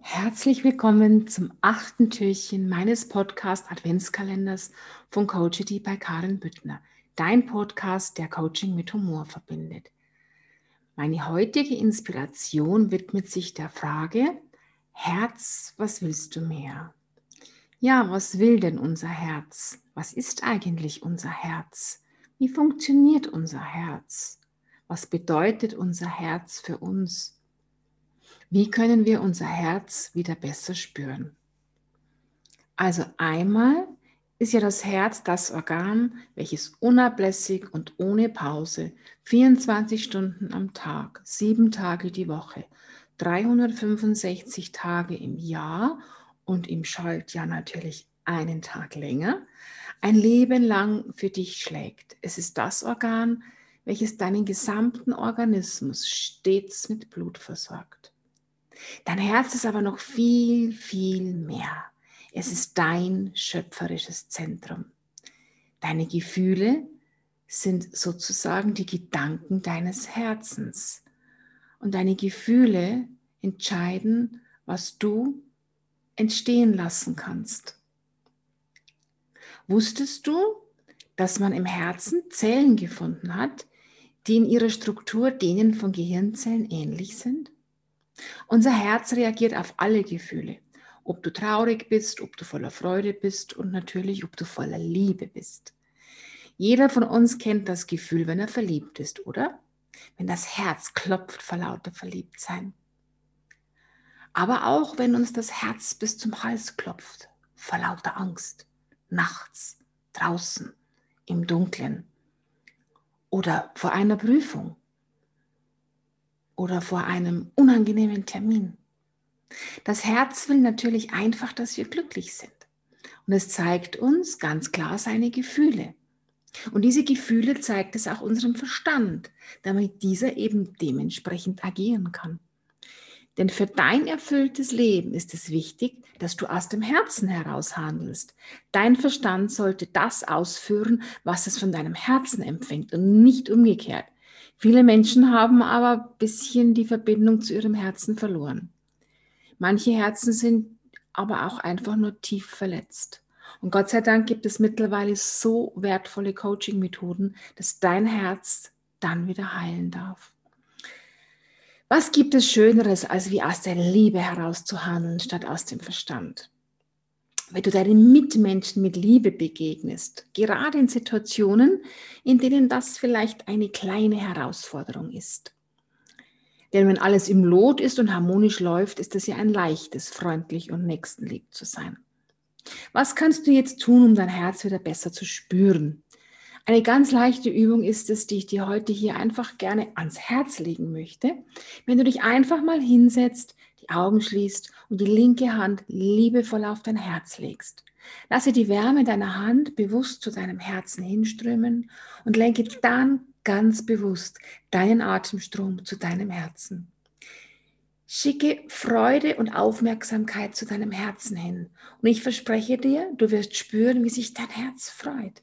Herzlich willkommen zum achten Türchen meines Podcast Adventskalenders von Coachity bei Karin Büttner, dein Podcast, der Coaching mit Humor verbindet. Meine heutige Inspiration widmet sich der Frage, Herz, was willst du mehr? Ja, was will denn unser Herz? Was ist eigentlich unser Herz? Wie funktioniert unser Herz? Was bedeutet unser Herz für uns? Wie können wir unser Herz wieder besser spüren? Also einmal ist ja das Herz das Organ, welches unablässig und ohne Pause 24 Stunden am Tag, sieben Tage die Woche, 365 Tage im Jahr und im Schaltjahr natürlich einen Tag länger, ein Leben lang für dich schlägt. Es ist das Organ, welches deinen gesamten Organismus stets mit Blut versorgt. Dein Herz ist aber noch viel, viel mehr. Es ist dein schöpferisches Zentrum. Deine Gefühle sind sozusagen die Gedanken deines Herzens. Und deine Gefühle entscheiden, was du entstehen lassen kannst. Wusstest du, dass man im Herzen Zellen gefunden hat, die in ihrer Struktur denen von Gehirnzellen ähnlich sind? Unser Herz reagiert auf alle Gefühle. Ob du traurig bist, ob du voller Freude bist und natürlich, ob du voller Liebe bist. Jeder von uns kennt das Gefühl, wenn er verliebt ist, oder? Wenn das Herz klopft vor lauter Verliebtsein. Aber auch wenn uns das Herz bis zum Hals klopft, vor lauter Angst, nachts, draußen, im Dunkeln oder vor einer Prüfung oder vor einem unangenehmen Termin. Das Herz will natürlich einfach, dass wir glücklich sind. Und es zeigt uns ganz klar seine Gefühle. Und diese Gefühle zeigt es auch unserem Verstand, damit dieser eben dementsprechend agieren kann. Denn für dein erfülltes Leben ist es wichtig, dass du aus dem Herzen heraus handelst. Dein Verstand sollte das ausführen, was es von deinem Herzen empfängt und nicht umgekehrt. Viele Menschen haben aber ein bisschen die Verbindung zu ihrem Herzen verloren. Manche Herzen sind aber auch einfach nur tief verletzt. Und Gott sei Dank gibt es mittlerweile so wertvolle Coaching-Methoden, dass dein Herz dann wieder heilen darf. Was gibt es Schöneres, als wie aus der Liebe heraus zu handeln, statt aus dem Verstand? Wenn du deinen Mitmenschen mit Liebe begegnest, gerade in Situationen, in denen das vielleicht eine kleine Herausforderung ist. Denn wenn alles im Lot ist und harmonisch läuft, ist es ja ein leichtes, freundlich und nächstenlieb zu sein. Was kannst du jetzt tun, um dein Herz wieder besser zu spüren? Eine ganz leichte Übung ist es, die ich dir heute hier einfach gerne ans Herz legen möchte. Wenn du dich einfach mal hinsetzt, die Augen schließt und die linke Hand liebevoll auf dein Herz legst. Lasse die Wärme deiner Hand bewusst zu deinem Herzen hinströmen und lenke dann ganz bewusst deinen Atemstrom zu deinem Herzen. Schicke Freude und Aufmerksamkeit zu deinem Herzen hin. Und ich verspreche dir, du wirst spüren, wie sich dein Herz freut.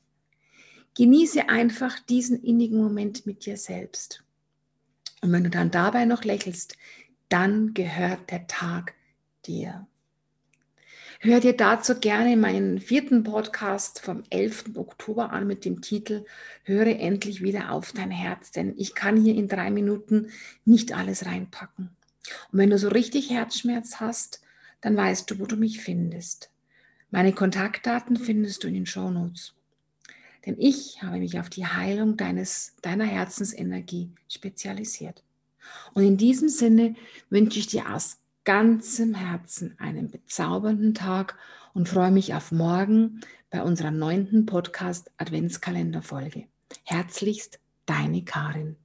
Genieße einfach diesen innigen Moment mit dir selbst. Und wenn du dann dabei noch lächelst, dann gehört der Tag dir. Hör dir dazu gerne meinen vierten Podcast vom 11. Oktober an mit dem Titel Höre endlich wieder auf dein Herz, denn ich kann hier in drei Minuten nicht alles reinpacken. Und wenn du so richtig Herzschmerz hast, dann weißt du, wo du mich findest. Meine Kontaktdaten findest du in den Shownotes. Denn ich habe mich auf die Heilung deines, deiner Herzensenergie spezialisiert. Und in diesem Sinne wünsche ich dir aus ganzem Herzen einen bezaubernden Tag und freue mich auf morgen bei unserer neunten Podcast Adventskalender Folge. Herzlichst, deine Karin.